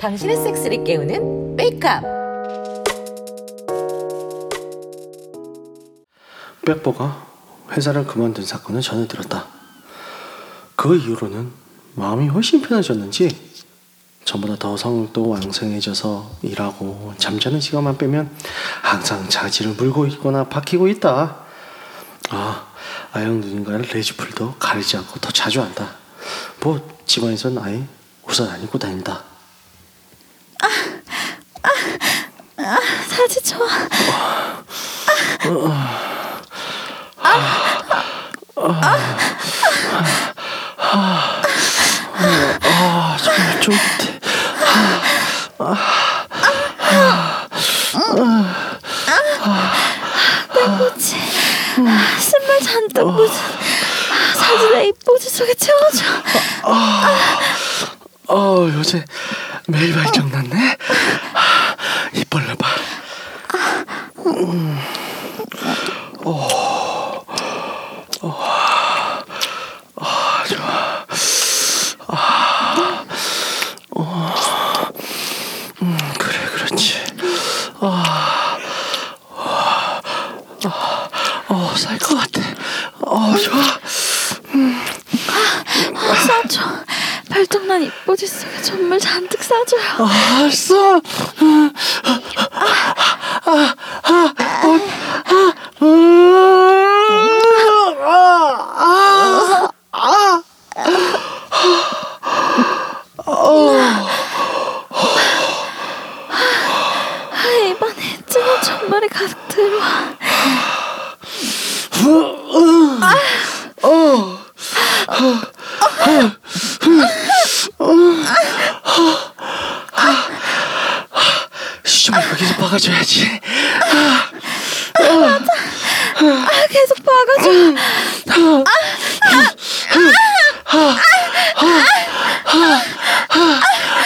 당신의 섹스를 깨우는 메이크업 백보가 회사를 그만둔 사건을 전해 들었다. 그 이후로는 마음이 훨씬 편해졌는지 전보다 더 성도 왕성해져서 일하고 잠자는 시간만 빼면 항상 자지를 물고 있거나 박히고 있다. 아, 아영 누님과는 레지풀도 가리지 않고 더 자주 한다. 뭐 집안에선 아예 옷을 안 입고 다닌다. 사지 좋아. 아, 정말 쫄깃해. 꽃이 신발 잔뜩 묻은 사진 내 입꼬지 속에 채워줘. 어, 요새 매일 발정 났네. 아, 입 벌려봐. 음. 어. 어. 아, 좋아. 아. 어. 음, 그래, 그렇지. 아. 아. 아. 어, 살 것 같아. 어, 좋아. 싸줘. 발톱난 입꼬지 속에 전물 잔뜩 싸줘요. 알았어. 아, 입안에 진한 전물이 가득 들어와. 좀 여기서 박아줘야지. 아, 계속 박아줘.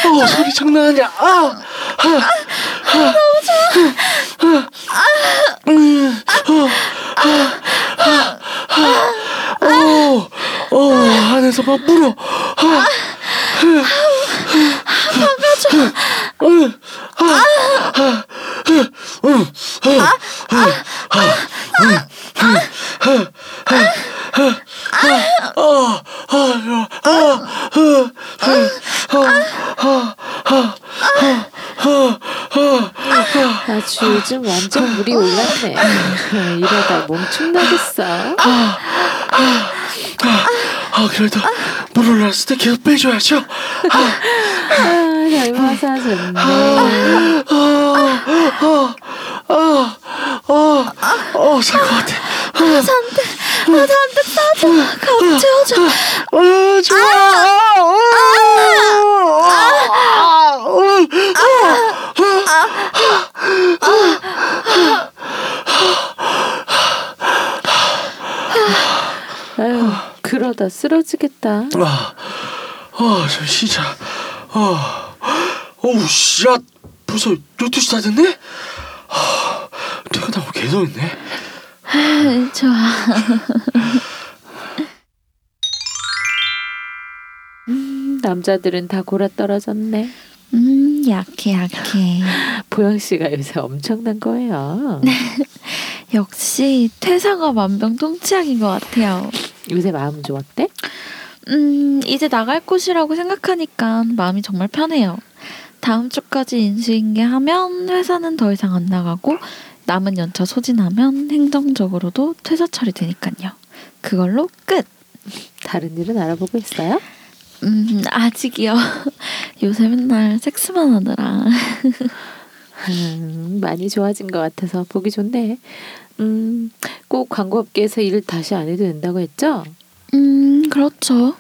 어, 소리 장난 아니야. 아, 어, 어, 안에서 막 물어. 아, 아주 요즘 완전 물이 올랐네. 이러다 몸축 나겠어. 아, 그래도 물 올랐을 때 계속 빼줘야죠. 아, 아, 닮아서 좋네. 어, 어, 어, 살 것 같아. 잔뜩, 아, 잔뜩 싸줘. 가득 채워줘. 어, 좋아. 아유, 그러다 쓰러지겠다. 아, 아, 저 쉬자. 아, 어우, 씨, 야, 벌써 12시 다 됐네? 아, 퇴근하고 계속 있네. 좋아. 음, 남자들은 다 골아 떨어졌네. 음, 약해, 약해. 보영 씨가 요새 엄청난 거예요. 역시 퇴사가 만병통치약인 것 같아요. 요새 마음 좀 어때? 음, 이제 나갈 곳이라고 생각하니까 마음이 정말 편해요. 다음 주까지 인수인계 하면 회사는 더 이상 안 나가고 남은 연차 소진하면 행정적으로도 퇴사 처리되니까요. 그걸로 끝. 다른 일은 알아보고 있어요? 음, 아직이요. 요새 맨날 섹스만 하더라. 음, 많이 좋아진 것 같아서 보기 좋네. 음, 꼭 광고업계에서 일 다시 안 해도 된다고 했죠? 음, 그렇죠.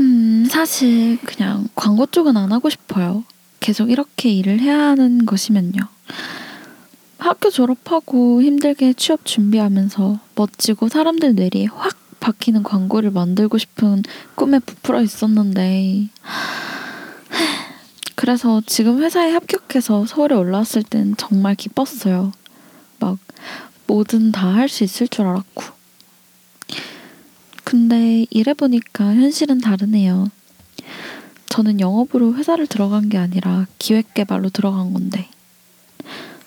음, 사실 그냥 광고 쪽은 안 하고 싶어요. 계속 이렇게 일을 해야 하는 것이면요. 학교 졸업하고 힘들게 취업 준비하면서 멋지고 사람들 뇌리에 확 박히는 광고를 만들고 싶은 꿈에 부풀어 있었는데 그래서 지금 회사에 합격해서 서울에 올라왔을 땐 정말 기뻤어요. 막 뭐든 다 할 수 있을 줄 알았고 근데 일해보니까 현실은 다르네요. 저는 영업으로 회사를 들어간 게 아니라 기획개발로 들어간 건데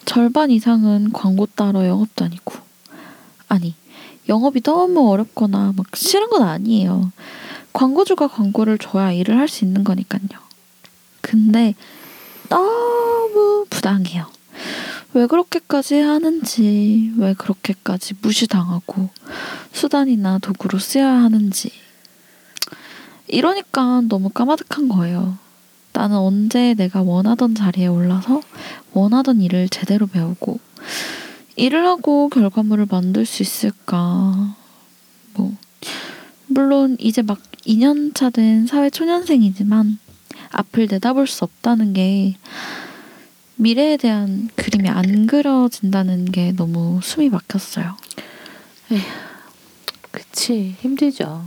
절반 이상은 광고 따러 영업도 아니고 아니 영업이 너무 어렵거나 막 싫은 건 아니에요. 광고주가 광고를 줘야 일을 할 수 있는 거니까요. 근데 너무 부당해요. 왜 그렇게까지 하는지, 왜 그렇게까지 무시당하고 수단이나 도구로 쓰여야 하는지. 이러니까 너무 까마득한 거예요. 나는 언제 내가 원하던 자리에 올라서 원하던 일을 제대로 배우고 일을 하고 결과물을 만들 수 있을까. 뭐, 물론 이제 막 2년차 된 사회 초년생이지만 앞을 내다볼 수 없다는 게 미래에 대한 그림이 안 그려진다는 게 너무 숨이 막혔어요. 그치 힘들죠.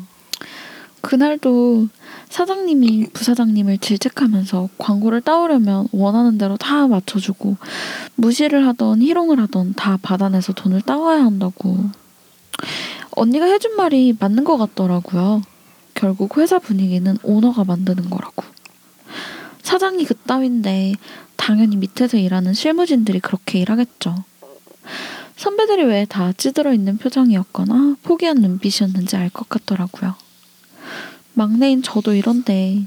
그날도 사장님이 부사장님을 질책하면서 광고를 따오려면 원하는 대로 다 맞춰주고 무시를 하던 희롱을 하던 다 받아내서 돈을 따와야 한다고 언니가 해준 말이 맞는 것 같더라고요. 결국 회사 분위기는 오너가 만드는 거라고. 사장이 그따윈데 당연히 밑에서 일하는 실무진들이 그렇게 일하겠죠. 선배들이 왜 다 찌들어 있는 표정이었거나 포기한 눈빛이었는지 알 것 같더라고요. 막내인 저도 이런데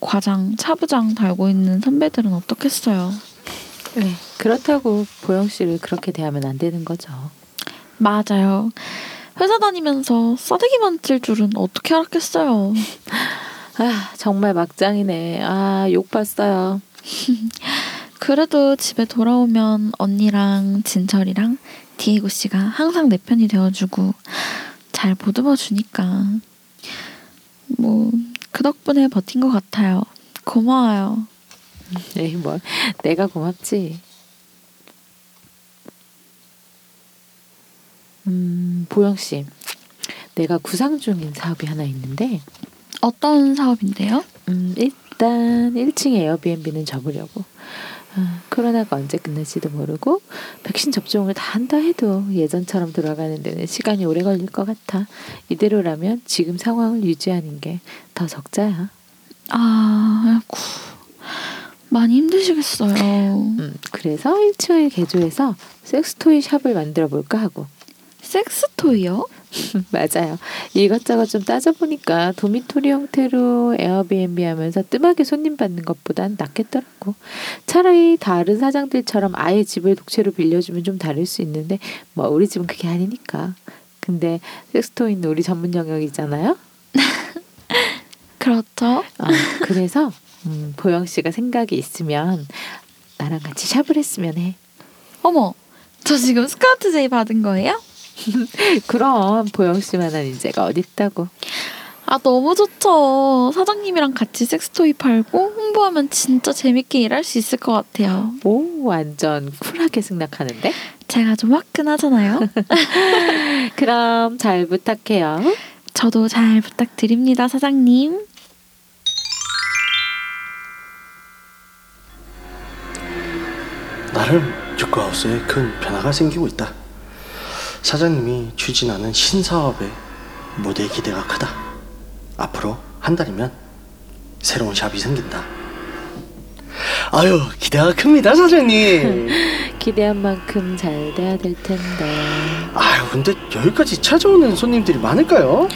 과장, 차부장 달고 있는 선배들은 어떻겠어요. 네, 그렇다고 보영 씨를 그렇게 대하면 안 되는 거죠. 맞아요. 회사 다니면서 싸대기만 칠 줄은 어떻게 알았겠어요. 아 정말 막장이네. 아 욕 봤어요. 그래도 집에 돌아오면 언니랑 진철이랑 디에고 씨가 항상 내 편이 되어주고 잘 보듬어 주니까 뭐 그 덕분에 버틴 것 같아요. 고마워요. 에이 뭐 내가 고맙지. 음 보영 씨, 내가 구상 중인 사업이 하나 있는데 어떤 사업인데요? 음, 일단 1층 에어비앤비는 접으려고. 아, 코로나가 언제 끝날지도 모르고 백신 접종을 다 한다 해도 예전처럼 돌아가는 데는 시간이 오래 걸릴 것 같아. 이대로라면 지금 상황을 유지하는 게 더 적자야. 아, 아이고. 많이 힘드시겠어요. 음, 그래서 1층을 개조해서 섹스토이 샵을 만들어 볼까 하고. 섹스토이요? 맞아요. 이것저것 좀 따져보니까 도미토리 형태로 에어비앤비 하면서 뜸하게 손님 받는 것보단 낫겠더라고. 차라리 다른 사장들처럼 아예 집을 독채로 빌려주면 좀 다를 수 있는데 뭐 우리 집은 그게 아니니까. 근데 섹스토이는 우리 전문 영역이잖아요. 그렇죠. 어, 그래서 음, 보영 씨가 생각이 있으면 나랑 같이 샵을 했으면 해. 어머, 저 지금 스카우트 제의 받은 거예요? 그럼 보영 씨만한 인재가 어딨다고. 아, 너무 좋죠. 사장님이랑 같이 섹스토이 팔고 홍보하면 진짜 재밌게 일할 수 있을 것 같아요. 오 완전 쿨하게 승낙하는데? 제가 좀 화끈하잖아요. 그럼 잘 부탁해요. 저도 잘 부탁드립니다, 사장님. 나름 육구하우스에 큰 변화가 생기고 있다. 사장님이 추진하는 신사업에 무대 기대가 크다. 앞으로 한 달이면 새로운 샵이 생긴다. 아유 기대가 큽니다 사장님. 기대한 만큼 잘 돼야 될 텐데. 아유 근데 여기까지 찾아오는 손님들이 많을까요?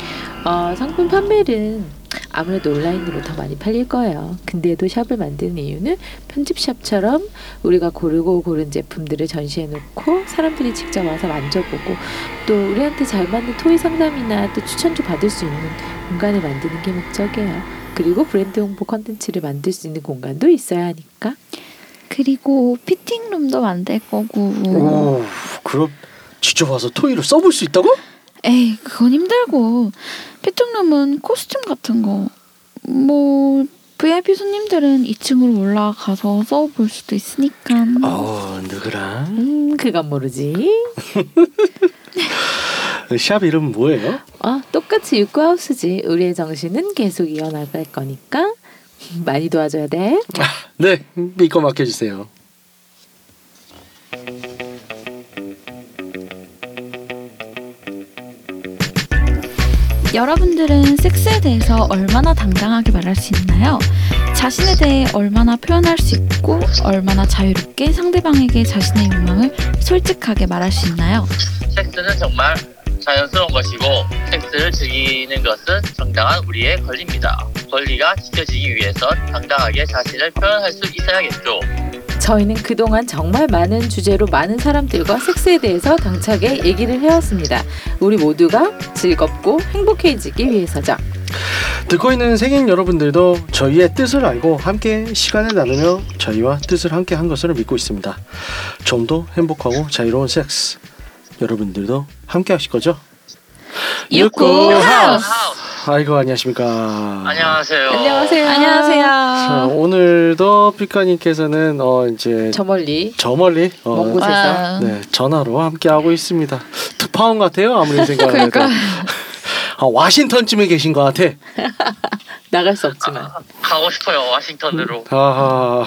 어, 상품 판매는 아무래도 온라인으로 더 많이 팔릴 거예요. 근데도 샵을 만드는 이유는 편집샵처럼 우리가 고르고 고른 제품들을 전시해 놓고 사람들이 직접 와서 만져보고 또 우리한테 잘 맞는 토이 상담이나 또 추천도 받을 수 있는 공간을 만드는 게 목적이에요. 그리고 브랜드 홍보 컨텐츠를 만들 수 있는 공간도 있어야 하니까. 그리고 fitting room도 만들 거고. 오 그럼 직접 와서 toy를 써볼 수 있다고? 에이, 그건 힘들고. fitting room은 costume 같은 거. 뭐 VIP 손님들은 2층으로 올라가서 써볼 수도 있으니까. 어 누구랑? 음, 그건 모르지. 샵 이름 뭐예요? 어, 똑같이 육구하우스지. 우리의 정신은 계속 이어나갈 거니까 많이 도와줘야 돼. 네 믿고 맡겨주세요. 여러분들은 섹스에 대해서 얼마나 당당하게 말할 수 있나요? 자신에 대해 얼마나 표현할 수 있고 얼마나 자유롭게 상대방에게 자신의 욕망을 솔직하게 말할 수 있나요? 섹스는 정말 자연스러운 것이고 섹스를 즐기는 것은 정당한 우리의 권리입니다. 권리가 지켜지기 위해선 당당하게 자신을 표현할 수 있어야겠죠. 저희는 그동안 정말 많은 주제로 많은 사람들과 섹스에 대해서 당차게 얘기를 해왔습니다. 우리 모두가 즐겁고 행복해지기 위해서죠. 듣고 있는 생인 여러분들도 저희의 뜻을 알고 함께 시간을 나누며 저희와 뜻을 함께 한 것을 믿고 있습니다. 좀 더 행복하고 자유로운 섹스 여러분들도 함께 하실 거죠? 육구 하우스. 아이고 안녕하십니까. 안녕하세요. 안녕하세요. 자, 안녕하세요. 오늘도 피카님께서는 어 이제 저 멀리 저 멀리 어, 먼 곳에서 와. 네 전화로 함께 하고 있습니다. 특파원 같아요 아무리 생각해도. 그러니까. 아, 와싱턴쯤에 계신 것 같아. 나갈 수 없지만 가고 싶어요 와싱턴으로. 아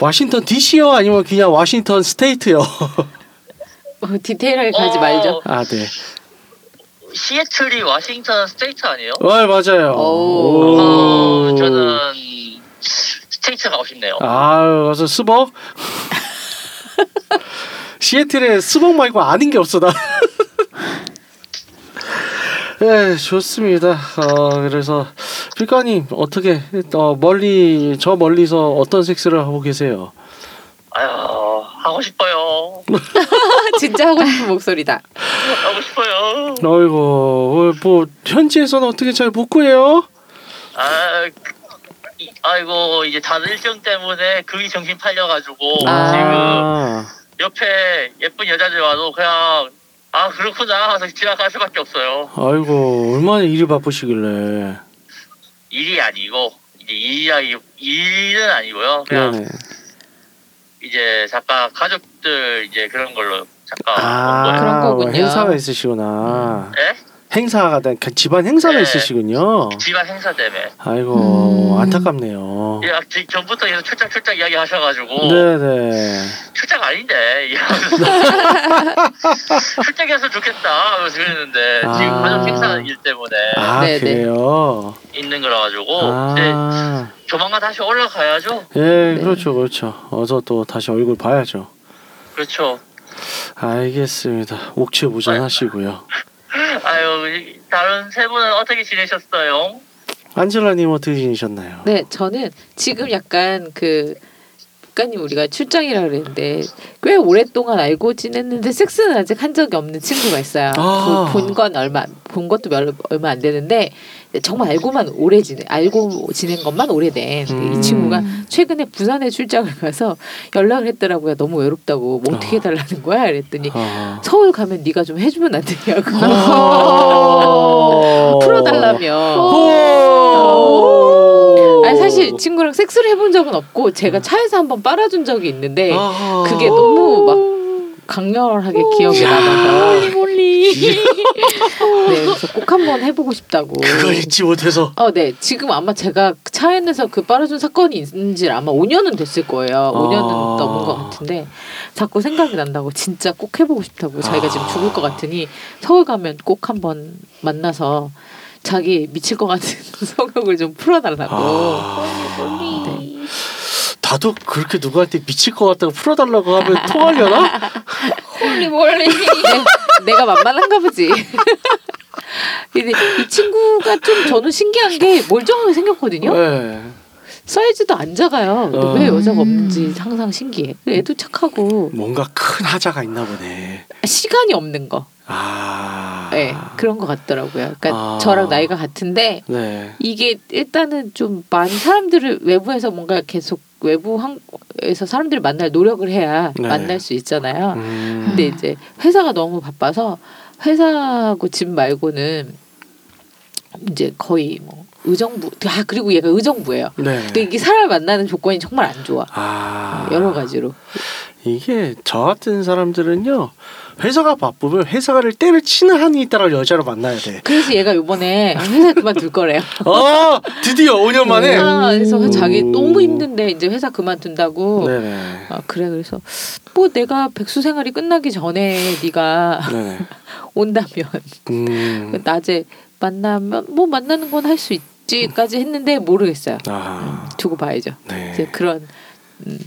Washington DC요 아니면 그냥 Washington State요? 뭐 디테일하게 가지 어, 말죠. 아 네. 시애틀이 Washington State 아니에요? 어 맞아요. 오. 어, 저는 State 가고 싶네요. 아 가서 스벅. 시애틀에 스벅 말고 아는 게 없어 나. 네 좋습니다. 어 그래서 필가님 어떻게 어 멀리 저 멀리서 어떤 섹스를 하고 계세요? 아유 하고 싶어요. 진짜 하고 싶은 목소리다. 하고 싶어요. 어이구 뭐 현지에서는 어떻게 잘 못 구해요? 아 그- 이- 아이고 이제 다들 일정 때문에 그게 정신 팔려가지고 아. 지금 옆에 예쁜 여자들 와도 그냥 아 그렇구나 하면서 지나갈 수밖에 없어요. 아이고 얼마나 일이 바쁘시길래. 일이 아니고 이제 일이 일은 아니고요. 그냥 네네. 이제 잠깐 가족들 이제 그런 걸로 잠깐 온 아. 그런 거군요. 행사가 있으시구나. 네? 행사가 된- 그 집안 행사가 네. 있으시군요. 집안 행사 때문에. 아이고 음. 안타깝네요. 예, 지- 전부터 계속 출장 출장 이야기 하셔가지고 네네. 출장 아닌데 출장했으면 좋겠다 그랬는데 아. 지금 가족 행사 일 때문에 아 네네. 그래요. 있는 거라 가지고 아, 조만간 다시 올라가야죠. 예, 네. 그렇죠, 그렇죠. 어서 또 다시 얼굴 봐야죠. 그렇죠. 알겠습니다. 옥체부전하시고요. 아유 이- 다른 세 분은 어떻게 지내셨어요? 안젤라님 어떻게 지내셨나요? 네, 저는 지금 약간 그 작가님 우리가 출장이라 그랬는데 꽤 오랫동안 알고 지냈는데 섹스는 아직 한 적이 없는 친구가 있어요. 아. 본건 얼마 본 것도 몇, 얼마 안 되는데 정말 알고만 오래 지내 알고 지낸 것만 오래된 음. 이 친구가 최근에 부산에 출장을 가서 연락을 했더라고요. 너무 외롭다고 뭐 어떻게 아. 해달라는 거야? 그랬더니 아. 서울 가면 네가 좀 해주면 안 되냐고 어. 풀어달라며. 오. 아니 사실 친구랑 섹스를 해본 적은 없고 제가 차에서 한번 빨아준 적이 있는데. 그게 너무 막 강렬하게 기억에 남아서 몰리. 네 그래서 꼭 한번 해보고 싶다고. 그걸 잊지 못해서 어, 네. 지금 아마 제가 차 안에서 그 빨아준 사건이 있는지 아마 5년은 됐을 거예요. 5년은 아. 넘은 것 같은데 자꾸 생각이 난다고 진짜 꼭 해보고 싶다고 자기가 지금 아. 죽을 것 같으니 서울 가면 꼭 한번 만나서 자기 미칠 것 같은 성욕을 좀 풀어달라고. 아. 네. 나도 그렇게 누구한테 미칠 것 같다고 풀어달라고 하면 통하려나? 몰리 몰리. 네, 내가 만만한가 보지. 근데 이 친구가 좀 저는 신기한 게 멀쩡하게 생겼거든요. 네. 사이즈도 안 작아요. 어. 왜 여자가 없는지 항상 신기해. 애도 착하고 뭔가 큰 하자가 있나 보네. 시간이 없는 거. 아. 네, 그런 것 같더라고요. 그러니까 아. 저랑 나이가 같은데 네. 이게 일단은 좀 많이 사람들을 외부에서 뭔가 계속 외부에서 사람들을 만날 노력을 해야 네. 만날 수 있잖아요. 음. 근데 이제 회사가 너무 바빠서 회사하고 집 말고는 이제 거의 뭐 의정부 아 그리고 얘가 의정부예요. 네. 근데 이게 사람을 만나는 조건이 정말 안 좋아. 아. 여러 가지로. 이게 저 같은 사람들은요. 회사가 바쁘면 회사를 때를 치는 한이 있다라 여자를 만나야 돼. 그래서 얘가 요번에 회사 그만둘 거래요. 아 드디어 5년 만에. 아, 그래서 자기 너무 힘든데 이제 회사 그만둔다고. 네네. 아 그래 그래서 뭐 내가 백수 생활이 끝나기 전에 네가. 온다면 음. 낮에 만나면 뭐 만나는 건 할 수 있지까지 했는데 모르겠어요. 아, 두고 봐야죠. 네. 이제 그런 음,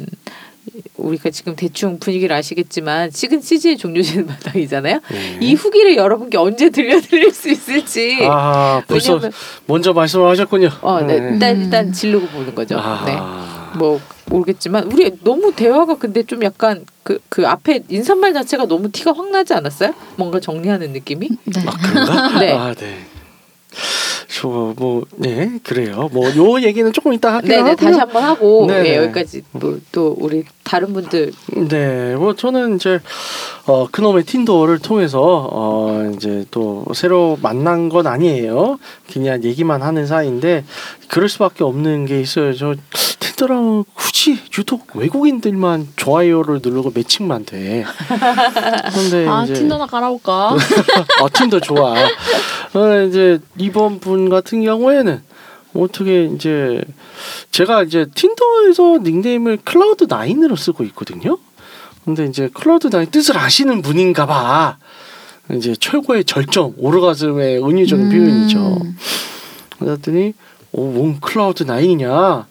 우리가 지금 대충 분위기를 아시겠지만 지금 CG의 종료되는 마당이잖아요. 네. 이 후기를 여러분께 언제 들려드릴 수 있을지 아, 벌써 왜냐면 먼저 말씀을 하셨군요. 어, 네, 네. 일단 일단 지르고 보는 거죠. 네. 아, 뭐 모르겠지만 우리 너무 대화가 근데 좀 약간 그그 앞에 인사말 자체가 너무 티가 확 나지 않았어요? 뭔가 정리하는 느낌이? 네. 아, 그런가? 네. 아, 네. 저뭐 네, 그래요. 뭐 요 얘기는 조금 이따 하기로 네네 하고요. 다시 한번 하고. 예, 여기까지 뭐또 우리 다른 분들 네, 뭐 저는 이제 어 그놈의 틴더를 통해서 어 이제 또 새로 만난 건 아니에요. 그냥 얘기만 하는 사이인데 그럴 수밖에 없는 게 있어요. 저 Tinder랑 굳이 유독 외국인들만 좋아요를 누르고 매칭만 돼. 근데 아 이제 Tinder나 깔아볼까? 어, Tinder 좋아. 어, 이제 이번 분 같은 경우에는 어떻게 이제 제가 이제 Tinder에서 닉네임을 Cloud Nine으로 쓰고 있거든요. 근데 이제 Cloud Nine 뜻을 아시는 분인가 봐. 이제 최고의 절정, 오르가즘의 은유적인 표현이죠. 음. 그랬더니 어, 뭔 클라우드 나인이냐? 어,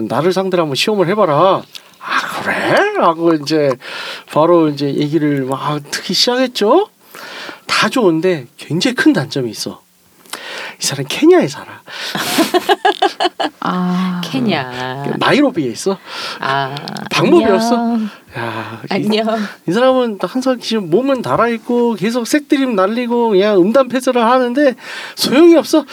나를 상대로 한번 시험을 해봐라. 아 그래? 하고 이제 바로 이제 얘기를 막 듣기 시작했죠. 다 좋은데 굉장히 큰 단점이 있어. 이 사람 케냐에 살아. 아 케냐 나이로비에 있어. 아 방법이 안녕. 없어. 야, 이, 안녕 이 사람은 항상 지금 몸은 달아 있고 계속 색드림 날리고 그냥 음담 패스를 하는데 소용이 없어.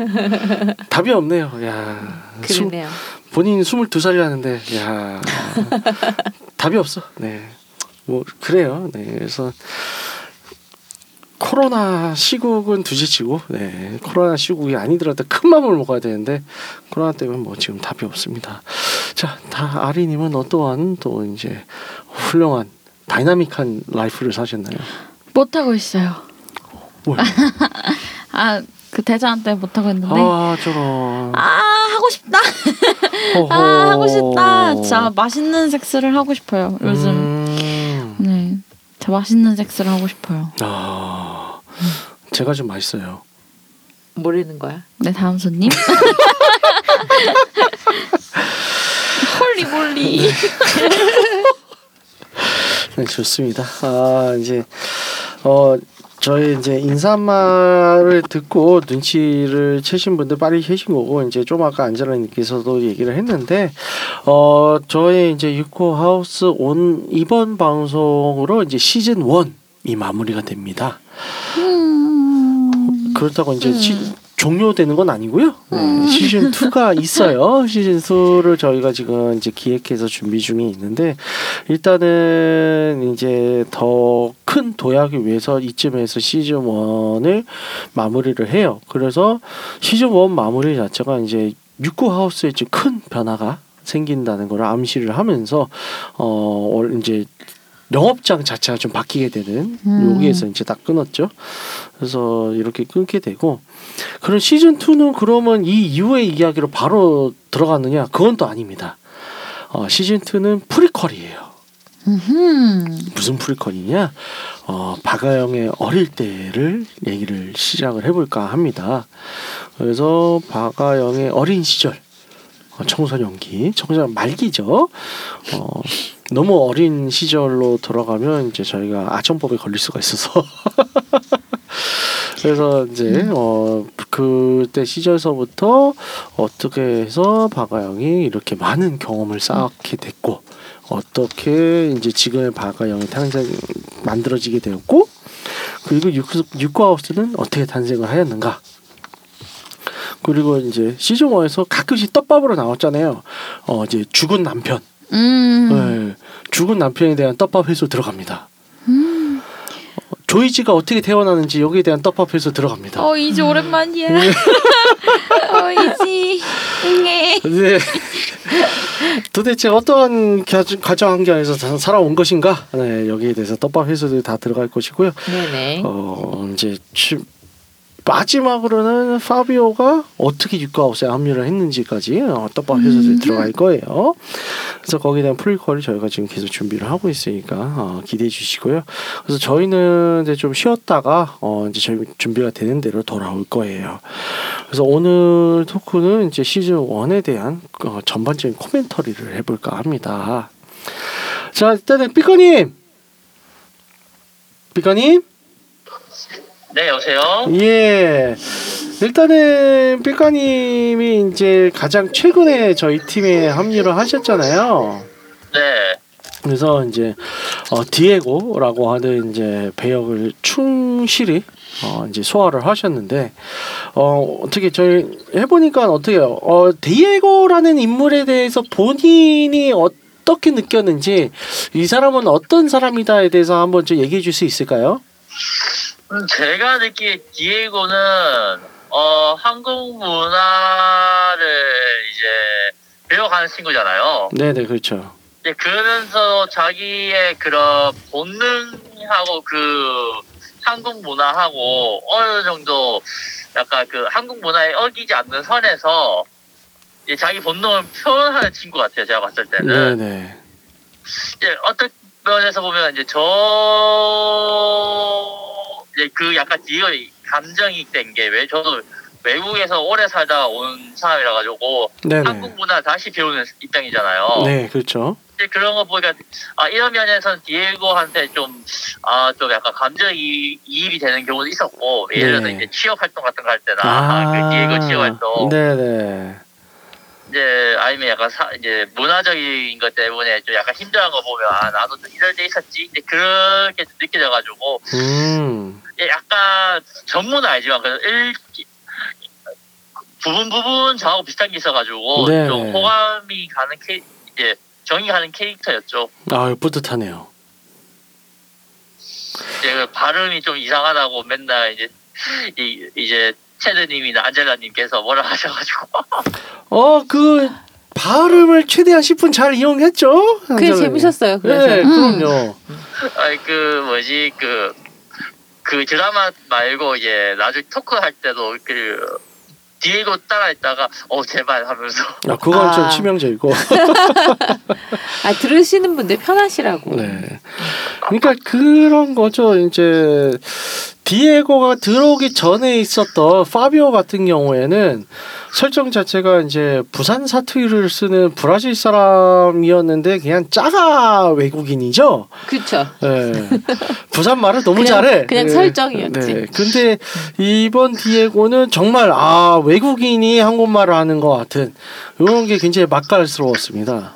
답이 없네요. 야, 수, 그러네요. 본인 22살이라는데 야 답이 없어. 네. 뭐 그래요. 네. 그래서 코로나 시국은 두지치고 네. 코로나 시국이 아니더라도 큰 마음을 먹어야 되는데 코로나 때문에 뭐 지금 답이 없습니다. 자, 다 아리 님은 어떠한 또 이제 훌륭한 dynamic한 life를 사셨나요? 못 하고 있어요. 뭘? 아그 대장 때 못 하고 있는데. 아, 저런. 아 하고 싶다. 아 하고 싶다. 진짜 맛있는 섹스를 하고 싶어요. 요즘. 음. 네. 저 맛있는 섹스를 하고 싶어요. 아. 제가 좀 맛있어요. 모르는 거야. 네 다음 손님. Holy moly. 네, 좋습니다. 아, 이제 어 저희 이제 인사말을 듣고 눈치를 채신 분들 빨리 계신 거고 이제 좀 아까 안젤라님께서도 얘기를 했는데 어 저희 이제 유코 하우스 온 이번 방송으로 이제 시즌 1이 마무리가 됩니다. 음. 그렇다고 이제 시, 종료되는 건 아니고요. 네, 시즌 2가 있어요. 시즌 2를 저희가 지금 이제 기획해서 준비 중에 있는데 일단은 이제 더 큰 도약을 위해서 이쯤에서 시즌 1을 마무리를 해요. 그래서 시즌 1 마무리 자체가 이제 육구 하우스에 좀 큰 변화가 생긴다는 걸 암시를 하면서 어 월- 이제 영업장 자체가 좀 바뀌게 되는 음. 여기에서 이제 딱 끊었죠. 그래서 이렇게 끊게 되고 그럼 시즌 2는 그러면 이 이후의 이야기로 바로 들어가느냐? 그건 또 아닙니다. 어, 시즌 2는 prequel이에요. 음. 무슨 prequel이냐? 어, 박아영의 어릴 때를 얘기를 시작을 해볼까 합니다. 그래서 박아영의 어린 시절, 어, 청소년기, 청소년 말기죠. 어, 너무 어린 시절로 돌아가면 이제 저희가 아청법에 걸릴 수가 있어서. 그래서 이제 어 그때 시절서부터 어떻게 해서 박아영이 이렇게 많은 경험을 쌓게 됐고 어떻게 이제 지금의 박아영이 탄생 만들어지게 되었고 그리고 육구, 육구하우스는 어떻게 탄생을 하였는가 그리고 이제 시즌 1에서 가끔씩 떡밥으로 나왔잖아요 어 이제 죽은 남편 음. 네, 죽은 남편에 대한 떡밥 회수 들어갑니다 음. 조이지가 어떻게 태어나는지 여기에 대한 떡밥 회수 들어갑니다 어 이제 오랜만이야. 어 이지. 네. 네. 도대체 어떠한 가- 가정 환경에서 사- 살아온 것인가? 네, 여기에 대해서 떡밥 회수들이 다 들어갈 것이고요. 네네. 어, 이제 치- 마지막으로는 파비오가 어떻게 육가하우스에 합류를 했는지까지 어, 떡밥 회수들이 음. 들어갈 거예요. 그래서 거기에 대한 프리퀄을 저희가 지금 계속 준비를 하고 있으니까 어, 기대해 주시고요. 그래서 저희는 이제 좀 쉬었다가 어, 이제 저희 준비가 되는 대로 돌아올 거예요. 그래서 오늘 토크는 이제 시즌 1에 대한 어, 전반적인 코멘터리를 해볼까 합니다. 자, 일단은 삐꺼님, 삐꺼님, 네, 여보세요? 예. 일단은 삐까님이 이제 가장 최근에 저희 팀에 합류를 하셨잖아요. 네. 그래서 이제 어, 디에고라고 하는 이제 배역을 충실히 어, 이제 소화를 하셨는데 어, 어떻게 저희 해보니까 어떻게요? 어, 디에고라는 인물에 대해서 본인이 어떻게 느꼈는지 이 사람은 어떤 사람이다에 대해서 한번 좀 얘기해 줄 수 있을까요? 음, 제가 느끼기에 디에고는 어, 한국 문화를 이제 배워가는 친구잖아요. 네네 그렇죠. 이제 그러면서 자기의 그런 본능하고 그 한국 문화하고 어느 정도 약간 그 한국 문화에 어기지 않는 선에서 이제 자기 본능을 표현하는 친구 같아요. 제가 봤을 때는. 네네. 이제 어떤 면에서 보면 이제 저 이제 그 약간 디어 감정이 된 게 왜 저도 외국에서 오래 살다 온 사람이라 가지고. 한국 문화 다시 배우는 입장이잖아요. 네 그렇죠. 이제 그런 거 보니까 아 이런 면에서는 디에고한테 좀아 좀 약간 감정 이, 이입이 되는 경우도 있었고 예를 들어서 네. 이제 취업 활동 같은 거 할 때나 아, 그 디에고 취업 활동 네네. 이제 아니면 약간 사, 이제 문화적인 것 때문에 좀 약간 힘들어한 거 보면 아 나도 좀 이럴 때 있었지 이제 그렇게 좀 느껴져가지고 음. 예, 약간 전문은 아니지만 그래도 일 부분 부분 저하고 비슷한 게 있어가지고 네. 좀 호감이 가는 캐 이제 정이 가는 캐릭터였죠. 아 뿌듯하네요. 이제 그 발음이 좀 이상하다고 맨날 이제 이, 이제 체드님이나 안젤라님께서 뭐라 하셔가지고 어그 발음을 최대한 10분 잘 이용했죠. 그게 재밌었어요. 그래서 네, 그럼요. 아이 그 뭐지 그그 드라마 말고 이제 나중에 토크 할 때도 그 디에고 따라했다가 어 제발 하면서 아 그건 좀 아. 치명적이고. 아 들으시는 분들 편하시라고. 네. 그러니까 그런 거죠. 이제 디에고가 들어오기 전에 있었던 파비오 같은 경우에는 설정 자체가 이제 부산 사투리를 쓰는 브라질 사람이었는데 그냥 짜가 외국인이죠. 그렇죠. 네. 부산 말을 너무 그냥- 잘해. 그냥 네. 설정이었지. 네. 근데 이번 디에고는 정말 아 외국인이 한국말을 하는 것 같은 이런 게 굉장히 맛깔스러웠습니다.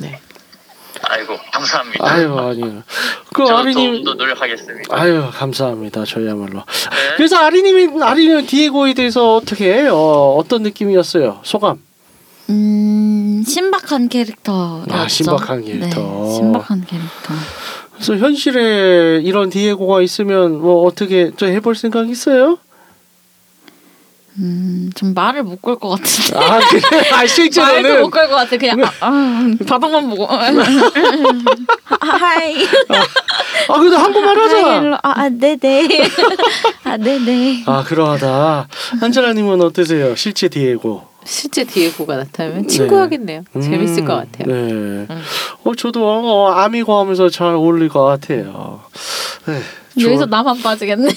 네. 아이고 감사합니다. 아유 아니요. 그저 아리님 노력하겠습니다. 아유 감사합니다 저희야말로. 네. 그래서 아리님이 아리는 디에고에 대해서 어떻게 어, 어떤 느낌이었어요? 소감? 음 신박한 캐릭터였죠. 아, 신박한 캐릭터. 네, 신박한 캐릭터. 그래서 현실에 이런 디에고가 있으면 뭐 어떻게 좀 해볼 생각 있어요? 음 좀 말을 못 걸 것 같은데. 아 그래? 아 말도 실제로는 못걸 것 같아. 그냥 아, 아, 바닥만 보고. 하이. 아 그래도 한국말 하잖아. 아, 아 네네. 아 네네. 아 그러하다. 한젤라님은 어떠세요? 실제 디에고. 실제 디에고가 나타나면 친구하겠네요. 재밌을 것 같아요. 네. 어 저도 어, 아미고 하면서 잘 어울릴 것 같아요. 네. 여기서. 나만 빠지겠네.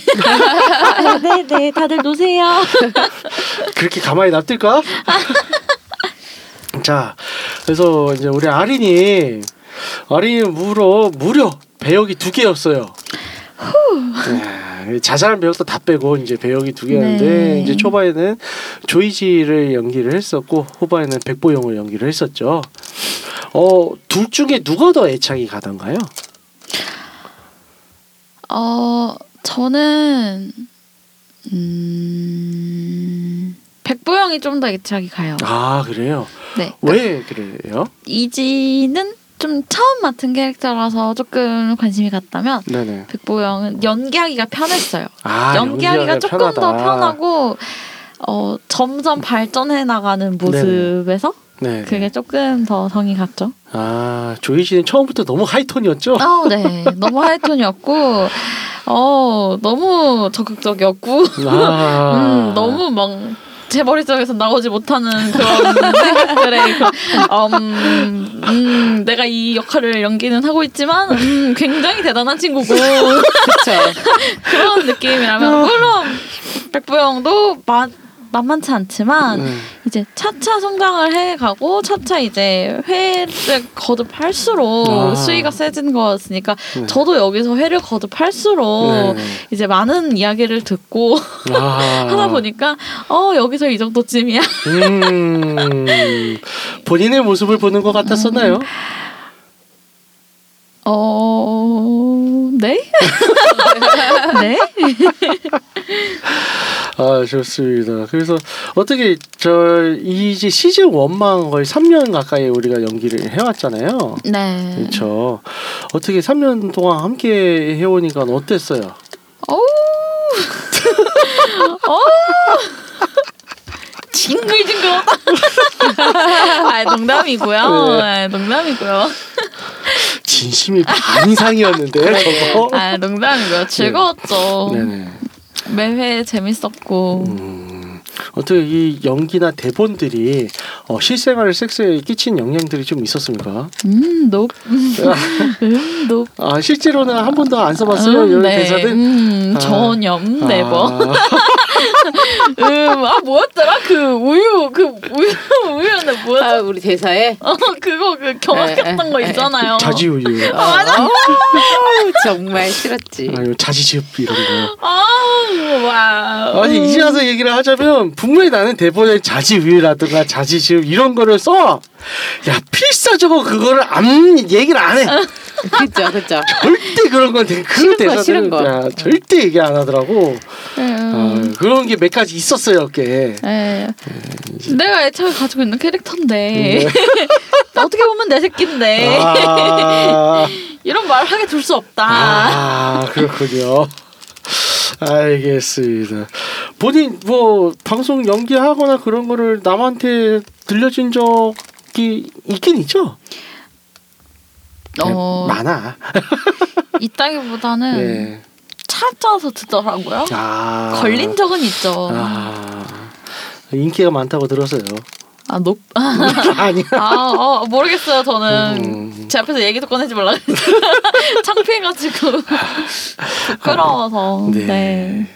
아, 네네. 다들 노세요. 그렇게 가만히 놔둘까? 자, 그래서 이제 우리 아린이 아린이 무려 무려 배역이 두 개였어요. 네, 자잘한 배역도 다 빼고 이제 배역이 두 개였는데 네. 이제 초반에는 조이지를 연기를 했었고 후반에는 백보영을 연기를 했었죠. 어, 둘 중에 누가 더 애착이 가던가요? 어 저는 음 백보영이 좀 더 애착이 가요. 아, 그래요. 네. 왜 그래요? 이지는 좀 처음 맡은 캐릭터라서 조금 관심이 갔다면 네네. 백보영은 연기하기가 편했어요. 아, 연기하기가 조금 더 편하다. 편하고 어 점점 발전해 나가는 모습에서 네. 그게 조금 더 성이 갔죠. 아 조이 씨는 처음부터 너무 하이톤이었죠? 어, 네. 너무 하이톤이었고, 어, 너무 적극적이었고, 아, 음, 너무 막 제 머릿속에서 나오지 못하는 그런 생각들의 그, 음, 음, 내가 이 역할을 연기는 하고 있지만 음, 굉장히 대단한 친구고 그렇죠. 그런 느낌이라면 물론 백부영도 마, 만만치 않지만 음. 이제 차차 성장을 해가고 차차 이제 회를 거듭할수록 아. 수위가 세진 거였으니까 네. 저도 여기서 회를 거듭할수록 네. 이제 많은 이야기를 듣고 아. 하다 보니까 어 여기서 이 정도쯤이야. 음, 본인의 모습을 보는 것 같았었나요? 어 네? 네? 아 좋습니다. 그래서 어떻게 저 이제 시즌 1만 거의 3년 가까이 우리가 연기를 해왔잖아요. 네. 그렇죠. 어떻게 3년 동안 함께 해오니까 어땠어요? 어우. 어. 징글징글하다. 아 농담이고요. 아, 농담이고요. 진심이 반 이상이었는데 저거. 아 농담이고요. 즐거웠죠. 네네. 매회 재밌었고. 음, 어떻게 이 연기나 대본들이 어, 실생활 섹스에 끼친 영향들이 좀 있었습니까? 음, 높. 음, 높. 아 실제로는 한 번도 안 써봤어요 음, 이런 네. 대사들. 음, 아. 전혀. 음, 네버. 아, 음, 아 뭐였더라? 그 우유, 그 우유, 우유는 뭐였? 아, 우리 대사에 어, 그거 그 경악했던 에, 거. 있잖아요. 자지우유. 어, 어우, 정말 싫었지. 아니면 자지즙 이런 거. 아, 와. 아니 이제 와서 얘기를 하자면 분명히 나는 대본에 자지우유라든가 자지즙 이런 거를 써. 야 필사적으로 그거를 안 얘기를 안 해. 그죠, 그죠. 절대 그런 건 되게 그 싫은 거, 대사들은 싫은 거. 야, 절대 얘기 안 하더라고. 음. 어, 그런 게 몇 가지 있었어요, 꽤. 에, 내가 애착을 가지고 있는 캐릭터인데 네. 어떻게 보면 내 새끼인데 아, 이런 말 하게 둘 수 없다. 아 그렇군요. 알겠습니다. 본인 뭐 방송 연기하거나 그런 거를 남한테 들려준 적이 있긴 있죠. 어, 많아. 있다기보다는 네. 찾아서 듣더라고요. 아 걸린 적은 있죠. 아 인기가 많다고 들었어요. 아, 높. 아, 아니야. 어, 모르겠어요. 저는 음. 제 앞에서 얘기도 꺼내지 말라. 창피해가지고 부끄러워서. 네. 네.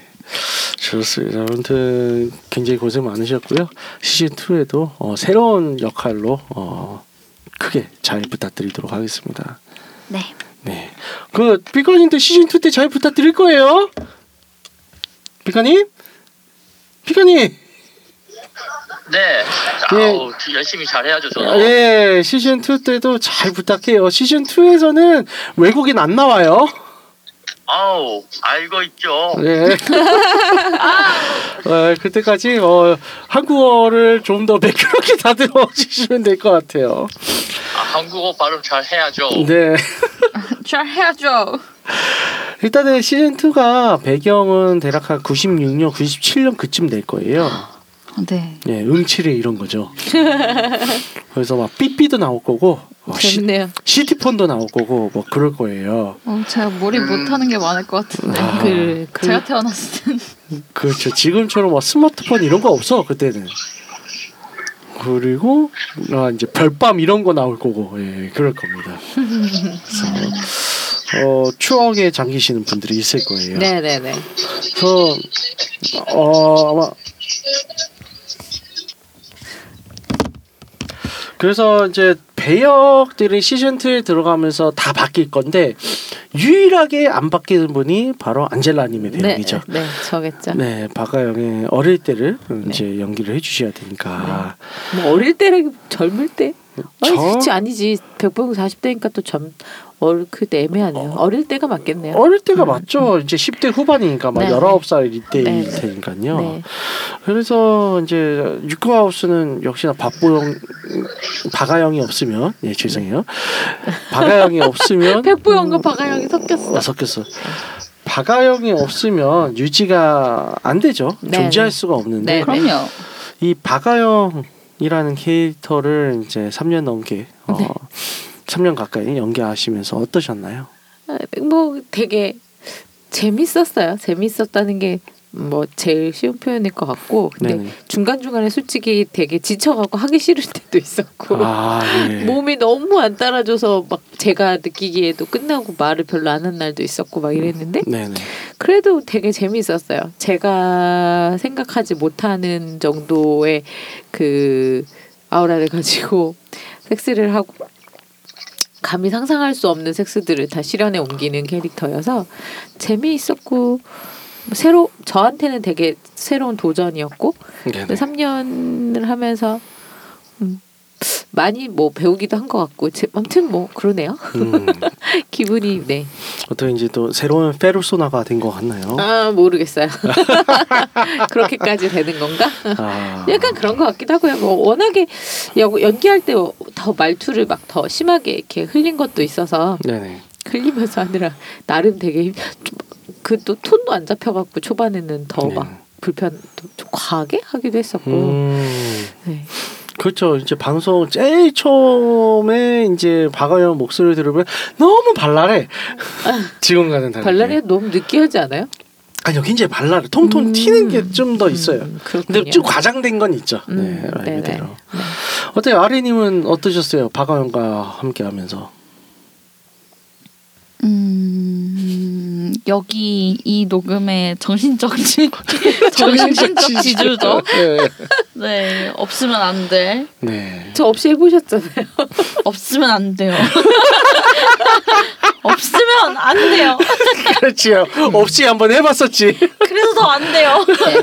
좋습니다. 아무튼 굉장히 고생 많으셨고요. 시즌 2에도 어, 새로운 역할로 어, 크게 잘 부탁드리도록 하겠습니다. 네. 네. 그 피카님도 시즌 2 때 잘 부탁드릴 거예요. 피카님? 피카님. 네. 예. 아우, 열심히 잘해야죠, 저는. 예, 시즌 2 때도 잘 부탁해요. 시즌 2에서는 외국인 안 나와요. 아우, 알고 있죠. 네. 어, 그때까지 어, 한국어를 좀 더 매끄럽게 다듬어 주시면 될 것 같아요. 아, 한국어 발음 잘 해야죠. 네. 잘 해야죠. 일단은 시즌 2가 배경은 대략 한 96년, 97년 그쯤 될 거예요. 네. 예, 응치를 이런 거죠. 그래서 막 삐삐도 나올 거고, 어, 시, 재밌네요. 시 티폰도 나올 거고, 뭐 그럴 거예요. 어, 제가 머리 못하는 게 많을 것 같은데. 아. 그, 그, 제가 태어났을 땐. 그렇죠. 지금처럼 뭐 스마트폰 이런 거 없어 그때는. 그리고 아, 이제 별밤 이런 거 나올 거고, 예, 그럴 겁니다. 그래서 어, 추억에 잠기시는 분들이 있을 거예요. 네네네. 그래서 어 아마 그래서 이제 배역들이 시즌 2에 들어가면서 다 바뀔 건데 유일하게 안 바뀌는 분이 바로 안젤라님의 네, 배역이죠. 네, 저겠죠. 네, 박아영의 어릴 때를 이제 연기를 해주셔야 되니까. 뭐 어릴 때라기 젊을 때? 아니, 저- 그렇지 아니지. 백범 40대니까 또 젊, 어릴 그때 애매하네요. 어 릴 때가 맞겠네요. 어릴 때가 맞죠. 이제 10대 후반이니까 막 네. 19살 이때일 네. 테니까요. 네. 그래서 이제 유쿠하우스는 역시나 박보영 박아영이 없으면 예 죄송해요 박아영이 없으면 백보영과 박아영이 섞였어. 어, 섞였어 박아영이 없으면 유지가 안 되죠 네, 존재할 네. 수가 없는데 네. 그럼요. 이 박아영 이라는 캐릭터를 이제 3년 넘게 어, 네. 3년 가까이 연기하시면서 어떠셨나요? 아, 뭐 되게 재밌었어요. 재밌었다는 게 뭐 제일 쉬운 표현일 것 같고 근데 네네. 중간 중간에 솔직히 되게 지쳐가고 하기 싫을 때도 있었고 아 예. 몸이 너무 안 따라줘서 막 제가 느끼기에도 끝나고 말을 별로 안 한 날도 있었고 막 이랬는데 네네. 그래도 되게 재미있었어요. 제가 생각하지 못하는 정도의 그 아우라를 가지고 섹스를 하고 감히 상상할 수 없는 섹스들을 다 실현에 옮기는 캐릭터여서 재미있었고 새로 저한테는 되게 새로운 도전이었고 네네. 3년을 하면서 음, 많이 뭐 배우기도 한 것 같고 제, 아무튼 뭐 그러네요. 음, 기분이 네. 어떻게 이제 또 새로운 페르소나가 된 것 같나요? 아 모르겠어요. 그렇게까지 되는 건가? 아, 약간 그런 것 같기도 하고요. 뭐 워낙에 여- 연기할 때 더 말투를 막 더 심하게 이렇게 흘린 것도 있어서 네네. 흘리면서 하느라 나름 되게 그 또 톤도 안 잡혀갖고 초반에는 더막 네. 불편 좀, 좀 과하게 하기도 했었고. 음, 네. 그렇죠. 이제 방송 제일 처음에 이제 박아연 목소리를 들으면 너무 발랄해. 지금과는 다르게. 발랄이 너무 느끼하지 않아요? 아니요, 굉장히 발랄해. 통통 음. 튀는 게 좀 더 있어요. 음. 근데 좀 과장된 건 있죠. 음, 네, 말 네네. 그대로. 네. 어때요, 아리님은 어떠셨어요? 박아연과 함께하면서. 음, 여기 이 녹음의 정신적 지 정신적 지주죠. 네. 네, 없으면 안 돼. 네. 저 없이 해보셨잖아요. 없으면 안 돼요. 없으면 안 돼요. 그렇지요. 없이 한번 해봤었지. 그래서 더 안 돼요. 네.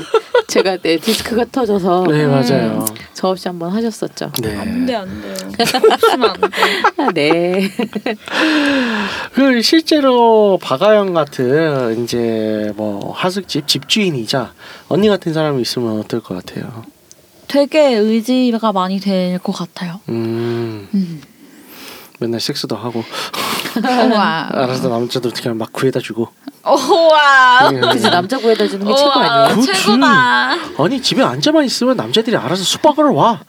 제가 네 디스크가 터져서 네, 맞아요. 저 없이 한번 하셨었죠. 네. 안 돼, 안 돼요. 없으면 안 돼. 아, 네. 그 실제로 박아영 같은 이제 뭐 하숙집 집주인이자 언니 같은 사람이 있으면 어떨 것 같아요. 되게 의지가 많이 될 것 같아요. 음, 음. 맨날 섹스도 하고 우와. 알아서 남자도 그냥 막 구해다 주고. 우와. 예. 그래서 남자 구해다 주는 게 최고 아니에요? 그치. 최고다. 아니 집에 앉아만 있으면 남자들이 알아서 수박을 와.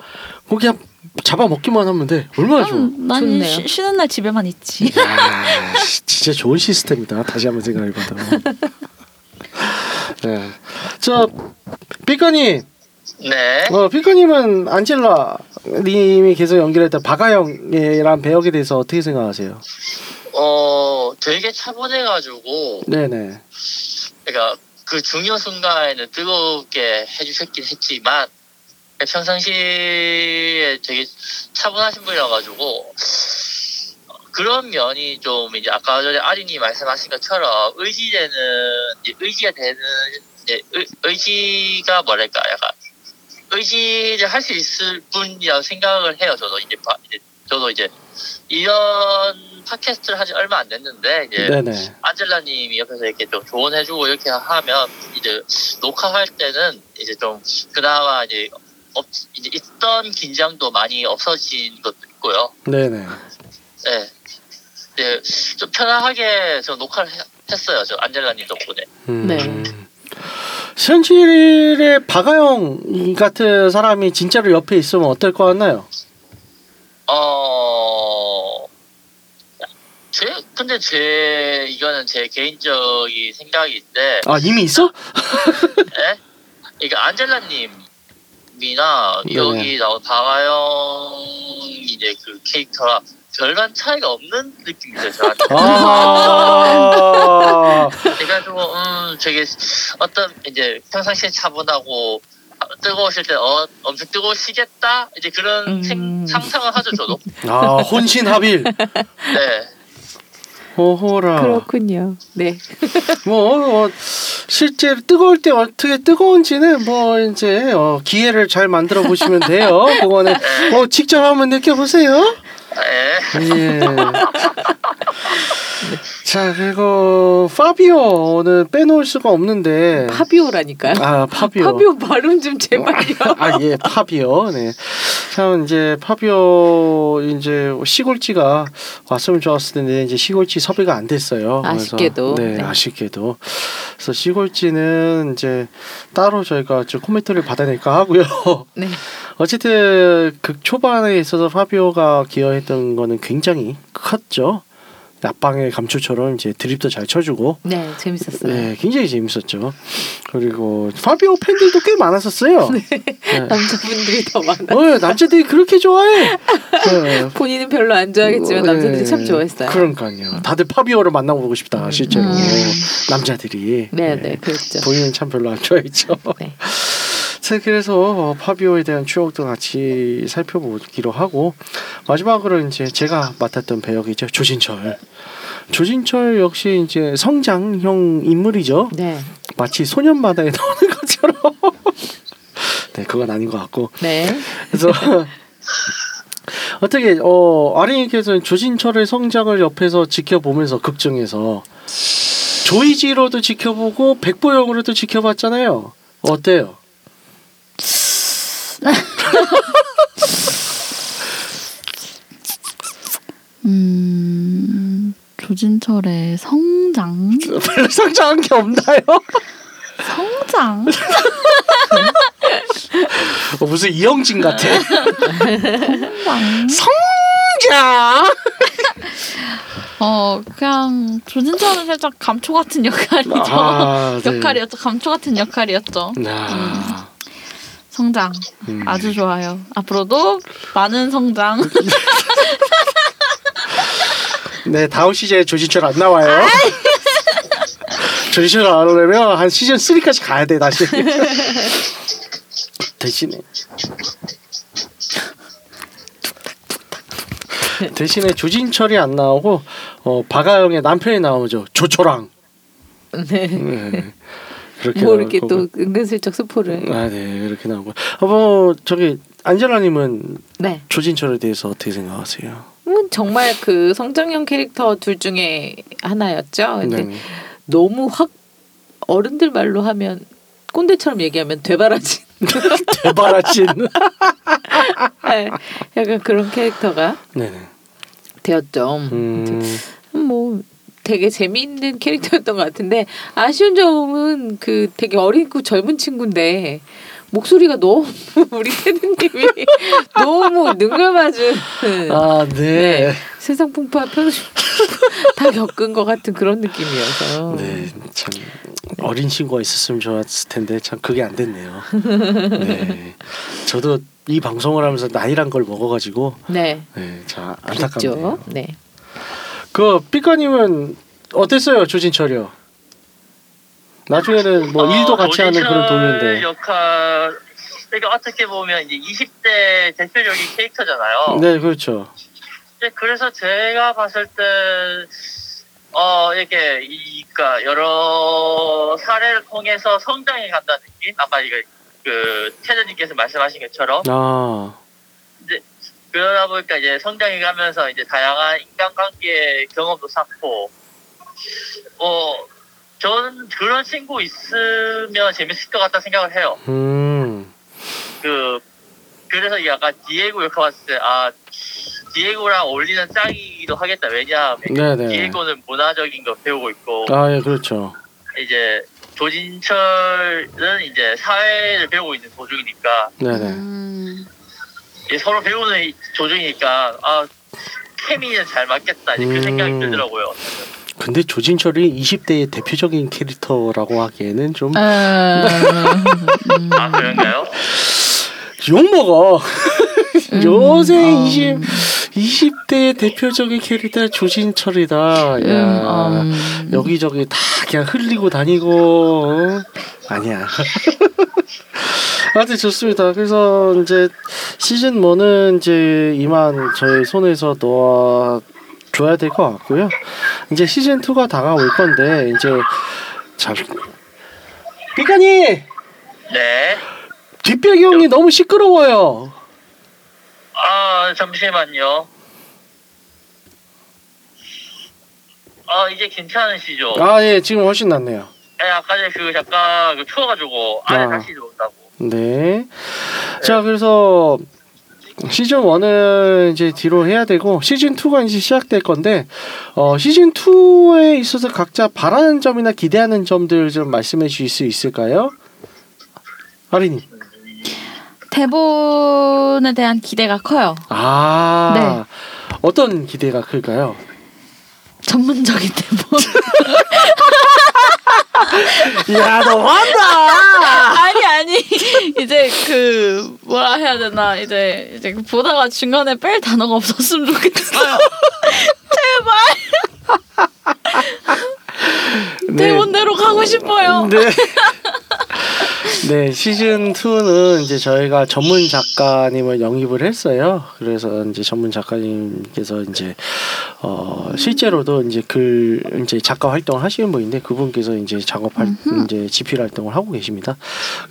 거 그냥 잡아 먹기만 하면 돼. 얼마나 좋아. 음, 난 좋네요. 쉬, 쉬는 날 집에만 있지. 야, 진짜 좋은 시스템이다. 다시 한번 생각해봐도. 네. 저 삐까님, 네. 어, 삐까님은 안젤라 님이 계속 연기했던 박아영이란 배역에 대해서 어떻게 생각하세요? 어, 되게 차분해가지고, 네네. 그러니까 그 중요 순간에는 뜨겁게 해주셨긴 했지만, 평상시에 되게 차분하신 분이라가지고, 그런 면이 좀 이제 아까 전에 아린이 말씀하신 것처럼 의지되는, 의지가 되는, 의, 의지가 뭐랄까, 약간, 의지를 할 수 있을 분이라고 생각을 해요, 저도 이제, 바- 이제 저도 이제, 이런 팟캐스트를 한지 얼마 안 됐는데, 이제, 네네. 안젤라님이 옆에서 이렇게 좀 조언해주고 이렇게 하면 이제 녹화할 때는 이제 좀 그나마 이제 없 이제 있던 긴장도 많이 없어진 것도 있고요. 네네. 네. 이제 좀 편안하게 저 녹화를 해- 했어요. 저 안젤라님 덕분에. 음. 네. 현실의 박아영 같은 사람이 진짜로 옆에 있으면 어떨 것 같나요? 어. 제 근데 제 이거는 제 개인적인 생각인데 아 이미 있어? 예? 그러니까 안젤라님이나 네. 여기 나온 박아영 이제 그 캐릭터랑 별반 차이가 없는 느낌이 들어요 저한테. 아. 그래가지고 음 되게 어떤 이제 평상시에 차분하고 뜨거우실 때 어, 엄청 뜨거우시겠다 이제 그런 음. 생, 상상을 하죠 저도. 아 혼신합일. 네. 오호라. 그렇군요. 네. 뭐 어, 실제 뜨거울 때 어떻게 뜨거운지는 뭐 이제 어, 기회를 잘 만들어 보시면 돼요. 그거는 뭐 직접 한번 느껴보세요. 네. 예. 자 그리고 파비오는 빼놓을 수가 없는데 파비오라니까요. 아 파비오. 파비오 발음 좀 제발요. 아, 예, 파비오. 네. 참, 이제, 파비오, 이제, 시골지가 왔으면 좋았을 텐데, 이제 시골지 섭외가 안 됐어요. 아쉽게도. 네, 네. 아쉽게도. 그래서 시골지는 이제, 따로 저희가 좀 코멘트를 받아낼까 하고요. 네. 어쨌든, 극 초반에 있어서 파비오가 기여했던 거는 굉장히 컸죠. 앞방의 감초처럼 이제 드립도 잘 쳐주고 네, 재밌었어요. 네, 굉장히 재밌었죠. 그리고 파비오 팬들도 꽤 많았었어요. 네. 남자분들이 더 많아. 어, 남자들이 그렇게 좋아해. 네. 본인은 별로 안 좋아하겠지만 남자들이 참 좋아했어요. 그러니까요. 다들 파비오를 만나보고 싶다 실제로 음. 남자들이. 네, 네, 그렇죠. 본인은 참 별로 안 좋아했죠. 네. 자, 그래서 어, 파비오에 대한 추억도 같이 살펴보기로 하고 마지막으로 이제 제가 맡았던 배역이죠 조진철. 조진철 역시 이제 성장형 인물이죠. 네, 마치 소년마다에 나오는 것처럼. 네, 그건 아닌 것 같고. 네. 그래서 어떻게 어 아린이께서는 조진철의 성장을 옆에서 지켜보면서 극중에서 조이지로도 지켜보고 백보영으로도 지켜봤잖아요. 어때요? 조진철의 성장. 별로 성장한 게 없나요? 성장. 어, 무슨 이영진 같아. 성장. 성장. 어, 그냥 조진철은 살짝 감초 같은 역할이죠. 아, 네. 역할이었죠. 감초 같은 역할이었죠. 아, 성장. 음. 아주 좋아요. 앞으로도 많은 성장. 네 다음 시즌에 조진철 안 나와요. 조진철 안 오려면 한 시즌 3까지 가야 돼 다시. 대신에 대신에 조진철이 안 나오고 어, 박아영의 남편이 나오죠 조초랑. 네. 네. 그렇게 뭐 나올 이렇게 거고. 또 은근슬쩍 스포를. 아, 네 그렇게 나오고. 어, 뭐 저기 안젤라님은 네. 조진철에 대해서 어떻게 생각하세요? 뭐 정말 그 성장형 캐릭터 둘 중에 하나였죠. 근데 네. 너무 확 어른들 말로 하면 꼰대처럼 얘기하면 되바라진 대바라진. 네, 약간 그런 캐릭터가 네네. 되었죠. 음. 뭐 되게 재미있는 캐릭터였던 것 같은데 아쉬운 점은 그 되게 어리고 젊은 친구인데 목소리가 너무 우리 테드님이 너무 능글맞은 아, 네. 네. 세상 풍파 편수 다 겪은 것 같은 그런 느낌이어서 네, 참 어린 친구가 있었으면 좋았을 텐데 참 그게 안 됐네요. 네, 저도 이 방송을 하면서 나이란 걸 먹어가지고 네, 네, 참 그렇죠. 안타깝네요. 네. 그 삐까님은 어땠어요, 조진철이요? 나중에는 뭐 어, 일도 같이 하는 그런 동료인데. 역할 그러니까 어떻게 보면 이제 20대 대표적인 캐릭터잖아요. 네, 그렇죠. 이제 그래서 제가 봤을 때, 어, 이렇게, 이, 그니까, 여러 사례를 통해서 성장해 간다는 느낌? 아까 이거, 그, 테드님께서 말씀하신 것처럼, 아, 그러다 보니까 이제 성장해 가면서 이제 다양한 인간관계 경험도 쌓고, 어, 저는 그런 친구 있으면 재밌을 것 같다 생각을 해요. 음, 그, 그래서 약간 디에고 역할 봤을 때, 아, 디에고랑 어울리는 짝이기도 하겠다. 왜냐하면, 네네. 디에고는 문화적인 거 배우고 있고 아, 예, 그렇죠. 이제 조진철은 이제 사회를 배우고 있는 도중이니까 네네. 음, 서로 배우는 조중이니까 아 케미는 잘 맞겠다 이제 그 음. 생각이 들더라고요. 근데 조진철이 20대의 대표적인 캐릭터라고 하기에는 좀 음, 아 그런가요? 욕 먹어. 요새 음, 20, 20대의 대표적인 캐릭터 조진철이다. 야, 음, 음. 여기저기 다 그냥 흘리고 다니고. 어? 아니야. 아주 좋습니다. 그래서 이제 시즌 1은 이제 이만 저희 손에서 놓아 줘야 될 것 같고요. 이제 시즌 2가 다가올 건데 이제 참 삐까니 네. 뒷배경이 너무 시끄러워요. 아 잠시만요. 아 이제 괜찮으시죠? 아 예 지금 훨씬 낫네요. 네, 아까 전에 그 잠깐 그 추워가지고 안에 아. 다시 들어온다고. 네. 자 그래서 시즌 1은 이제 뒤로 해야 되고 시즌 2가 이제 시작될 건데 어, 시즌 2에 있어서 각자 바라는 점이나 기대하는 점들 좀 말씀해 주실 수 있을까요? 아린이. 대본에 대한 기대가 커요. 아. 네. 어떤 기대가 클까요? 전문적인 대본. 야 너무한다. 아니 아니 이제 그 뭐라 해야 되나 이제 이제 그 보다가 중간에 뺄 단어가 없었으면 좋겠어요. 네. 대본대로 가고 싶어요. 네. 네, 시즌 2는 이제 저희가 전문 작가님을 영입을 했어요. 그래서 이제 전문 작가님께서 이제 어 실제로도 이제 글 이제 작가 활동을 하시는 분인데 그분께서 이제 작업 할 이제 집필 활동을 하고 계십니다.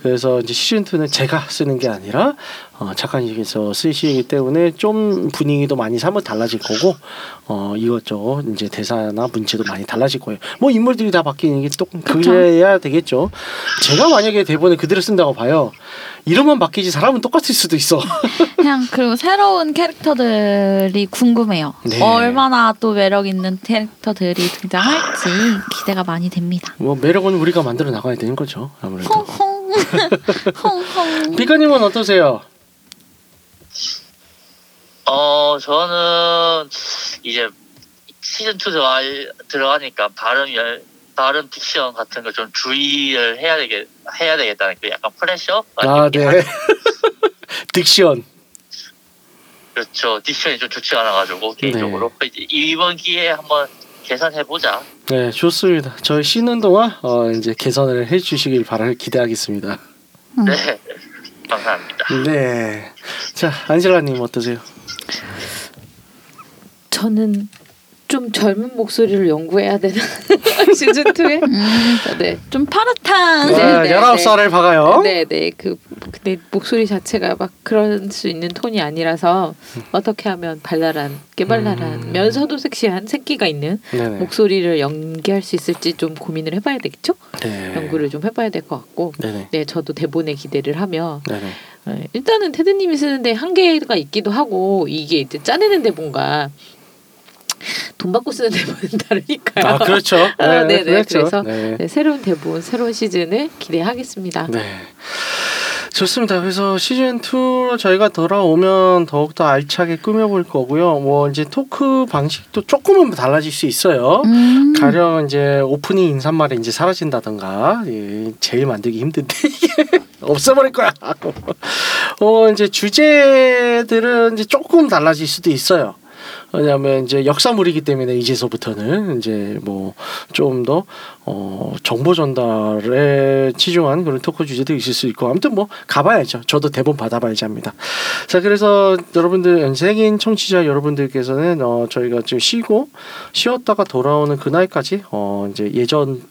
그래서 이제 시즌 2는 제가 쓰는 게 아니라 어 작가님께서 쓰시기 때문에 좀 분위기도 많이 사뭇 달라질 거고 어 이것저것 이제 대사나 문체도 많이 달라질 거예요. 뭐 인물들이 다 바뀌는 게 또 그래야 되겠죠. 제가 만약에 대본을 그대로 쓴다고 봐요. 이름만 바뀌지 사람은 똑같을 수도 있어. 그냥 그리고 새로운 캐릭터들이 궁금해요. 네. 얼마나 또 매력 있는 캐릭터들이 등장할지 기대가 많이 됩니다. 뭐 매력은 우리가 만들어 나가야 되는 거죠. 아무래도. 홍홍 홍홍. 비카님은 어떠세요? 어 저는 이제 시즌 2 들어가, 들어가니까 발음 열 발음 딕션 같은 거좀 주의를 해야 되겠 해야 되겠다는 그 약간 프레셔 아, 네. 딕션. 그렇죠 딕션이 좀 좋지 않아가지고 개인적으로 이제 이번 기회에 한번 개선해 보자 네, 좋습니다. 저희 쉬는 동안 어, 이제 개선을 해주시길 바랄 기대하겠습니다. 음. 네 감사합니다 네. 자, 안젤라님 어떠세요? 저는 좀 젊은 목소리를 연구해야 되나 시즌 2에 음, 네. 좀 파릇한. 네, 아, 네, 19살을 박아요. 네, 네. 그 근데 목소리 자체가 막 그럴 수 있는 톤이 아니라서 어떻게 하면 발랄한, 깨발랄한, 음. 면서도 섹시한 새끼가 있는 네네. 목소리를 연기할 수 있을지 좀 고민을 해 봐야 되겠죠? 네. 연구를 좀 해 봐야 될 것 같고. 네네. 네, 저도 대본에 기대를 하며 네네. 네, 일단은 테드님이 쓰는데 한계가 있기도 하고 이게 이제 짜내는 대본과 돈 받고 쓰는 대본은 다르니까요. 아, 그렇죠. 아, 네네. 그렇죠. 그래서 네. 네, 새로운 대본, 새로운 시즌을 기대하겠습니다. 네. 좋습니다. 그래서 시즌 2로 저희가 돌아오면 더욱더 알차게 꾸며볼 거고요. 뭐 이제 토크 방식도 조금은 달라질 수 있어요. 음. 가령 이제 오프닝 인사말이 이제 사라진다던가 예, 제일 만들기 힘든데 이게 없애버릴 거야. 어 이제 주제들은 이제 조금 달라질 수도 있어요. 왜냐하면 이제 역사물이기 때문에 이제서부터는 이제 뭐 좀 더 어, 정보 전달에 치중한 그런 토크 주제도 있을 수 있고 아무튼 뭐 가봐야죠. 저도 대본 받아봐야지 합니다. 자 그래서 여러분들 연세긴 청취자 여러분들께서는 어, 저희가 좀 쉬고 쉬었다가 돌아오는 그날까지 어, 이제 예전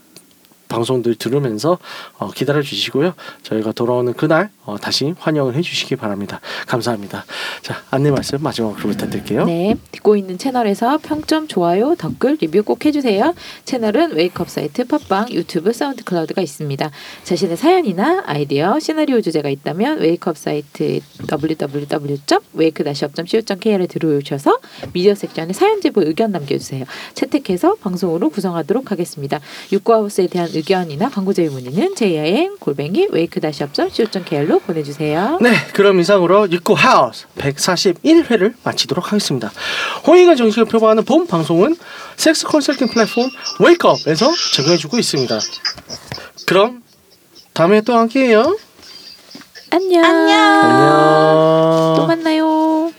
방송들 들으면서 어, 기다려 주시고요. 저희가 돌아오는 그날 어, 다시 환영을 해주시기 바랍니다. 감사합니다. 자 안내 말씀 마지막으로 부탁드릴게요. 네, 듣고 있는 채널에서 평점, 좋아요, 댓글, 리뷰 꼭 해주세요. 채널은 Wake Up 사이트, 팟빵, YouTube, SoundCloud가 있습니다. 자신의 사연이나 아이디어, 시나리오 주제가 있다면 Wake Up 사이트 www.wake-up.co.kr에 들어오셔서 미디어 섹션에 사연 제보 의견 남겨주세요. 채택해서 방송으로 구성하도록 하겠습니다. 육구하우스에 대한 의견 이나 광고 제휴 문의는 jim 골뱅이 wake-up.co.kr로 보내주세요. 네, 그럼 이상으로 육구 하우스 141회를 마치도록 하겠습니다. 홍익은 정식을 표방하는 본 방송은 섹스 컨설팅 플랫폼 웨이크업에서 제공해주고 있습니다. 그럼 다음에 또 함께해요. 안녕. 안녕. 또 만나요.